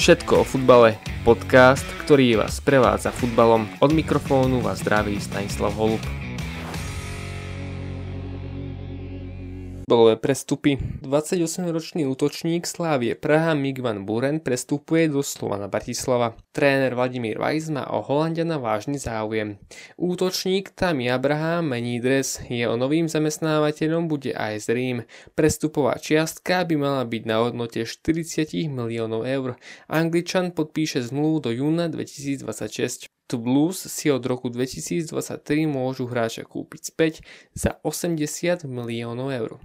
Všetko o futbale, podcast, ktorý vás prevádza futbalom. Od mikrofónu vás zdraví Stanislav Holub. Futbalové prestupy. 28-ročný útočník Slávie Praha Mig van Buren prestupuje do Slovana Bratislava. Tréner Vladimír Weiss má o Holandiana vážny záujem. Útočník Tammy Abraham mení dres, jeho novým zamestnávateľom bude AS Rím. Prestupová čiastka by mala byť na hodnote 40 miliónov eur. Angličan podpíše zmluvu do júna 2026. Tu Blues si od roku 2023 môžu hráča kúpiť späť za 80 miliónov eur.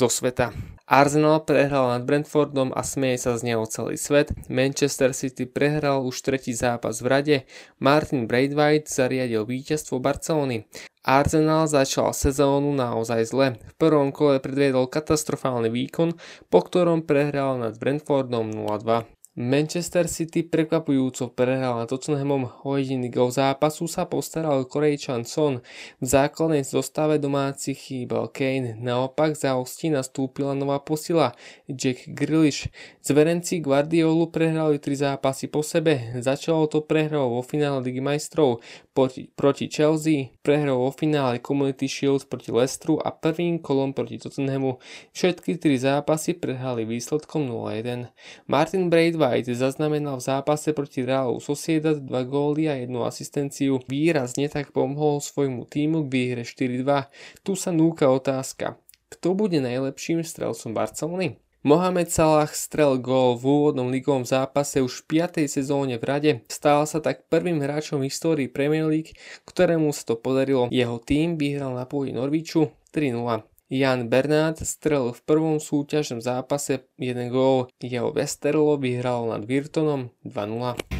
Zo sveta. Arsenal prehral nad Brentfordom a smeje sa z neho celý svet. Manchester City prehral už tretí zápas v rade. Martin Braithwaite zariadil víťazstvo Barcelony. Arsenal začal sezónu naozaj zle. V prvom kole predviedol katastrofálny výkon, po ktorom prehral nad Brentfordom 0-2. Manchester City prekvapujúco prehral nad Tottenhamom o jediný gol zápasu sa postaral Korejčan Son. V základnej zostave domácich chýbal Kane, naopak za hostí nastúpila nová posila Jack Grealish. Zverenci Guardiolu prehrali tri zápasy po sebe, začalo to prehrou vo finále Ligy majstrov proti, proti Chelsea, prehrou vo finále Community Shield proti Leicesteru a prvým kolom proti Tottenhamu. Všetky tri zápasy prehrali výsledkom 0-1. Martin Braithwaite White zaznamenal v zápase proti Realu Sociedad 2 góly a jednu asistenciu. Výrazne tak pomohol svojmu týmu k výhre 4-2. Tu sa núka otázka. Kto bude najlepším strelcom Barcelony? Mohamed Salah strel gól v úvodnom ligovom zápase už v 5. sezóne v rade. Stal sa tak prvým hráčom v histórii Premier League, ktorému sa to podarilo. Jeho tým vyhral na pôde Norviču 3-0. Jan Bernát strelil v prvom súťažnom zápase jeden gól, jeho Westerlo vyhral nad Virtonom 2-0.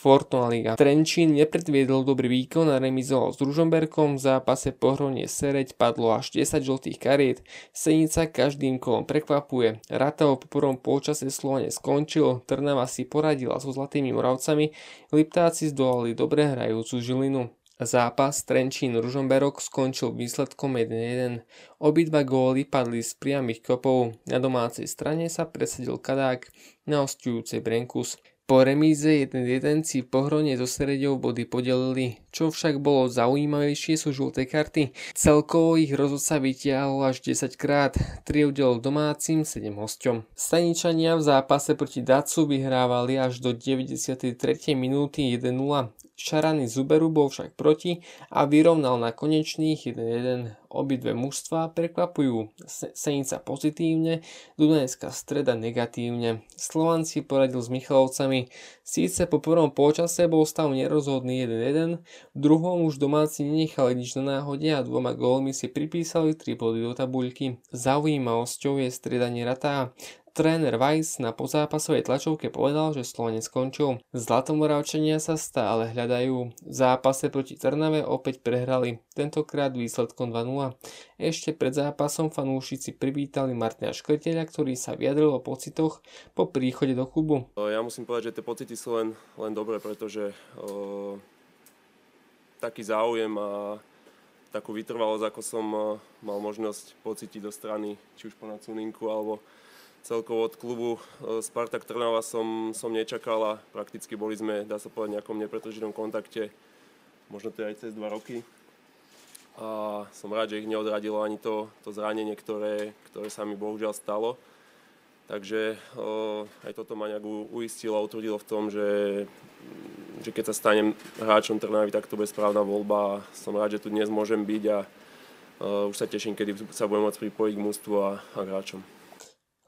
Fortuna Liga. Trenčín nepredviedol dobrý výkon a remizoval s Ružomberkom, v zápase pohronie Sereď padlo až 10 žltých kariet, Senica každým kolom prekvapuje, Ratao po prvom polčase Slovane skončil, Trnava si poradila so Zlatými Moravcami, Liptáci zdolali dobre hrajúcu Žilinu. Zápas Trenčín Ružomberok skončil výsledkom 1-1. Obidva góly padli z priamých kopov. Na domácej strane sa presadil Kadák, na ostujúcej Brenkus. Po remíze 1-1 si pohronie so Sereďou body podelili, čo však bolo zaujímavejšie sú žlté karty. Celkovo ich rozhodca vytiahol až 10 krát, 3 udelil domácim, 7 hosťom. Staničania v zápase proti Dacu vyhrávali až do 93. minúty 1-0. Šarany Zuberu bol však proti a vyrovnal na konečných 1-1. Obidve mužstva prekvapujú. Senica pozitívne, Dunajská streda negatívne. Slovan si poradil s Michalovcami. Síce po prvom polčase bol stav nerozhodný 1-1, v druhom už domáci nenechali nič na náhode a dvoma gólmi si pripísali 3 body do tabuľky. Zaujímavosťou je stredanie Ratá. Tréner Weiss na pozápasovej tlačovke povedal, že Slovene skončil. Zlatomoravčania sa stále hľadajú. V zápase proti Trnave opäť prehrali, tentokrát výsledkom 2-0. Ešte pred zápasom fanúšici privítali Martina Škrteľa, ktorý sa vyjadril o pocitoch po príchode do klubu. Ja musím povedať, že tie pocity sú len, len dobré, pretože o, taký záujem a takú vytrvalosť, ako som mal možnosť pocítiť do strany, či už po Cuninku alebo celkovo od klubu e, Spartak Trnava som, som nečakal a prakticky boli sme, dá sa povedať, v nejakom nepretržitom kontakte, možno to je aj cez dva roky. A som rád, že ich neodradilo ani to, to zranenie, ktoré, ktoré sa mi bohužiaľ stalo. Takže o, e, aj toto ma nejak uistilo a utvrdilo v tom, že, že keď sa stanem hráčom Trnavy, tak to bude správna voľba. Som rád, že tu dnes môžem byť a o, e, už sa teším, kedy sa budem môcť pripojiť k mústvu a, a hráčom.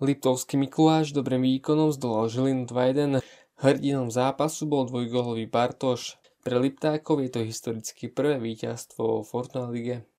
Liptovský Mikuláš dobrým výkonom zdolal Žilinu 2-1. Hrdinom zápasu bol dvojgólový Bartoš. Pre Liptákov je to historicky prvé víťazstvo vo Fortuna Lige.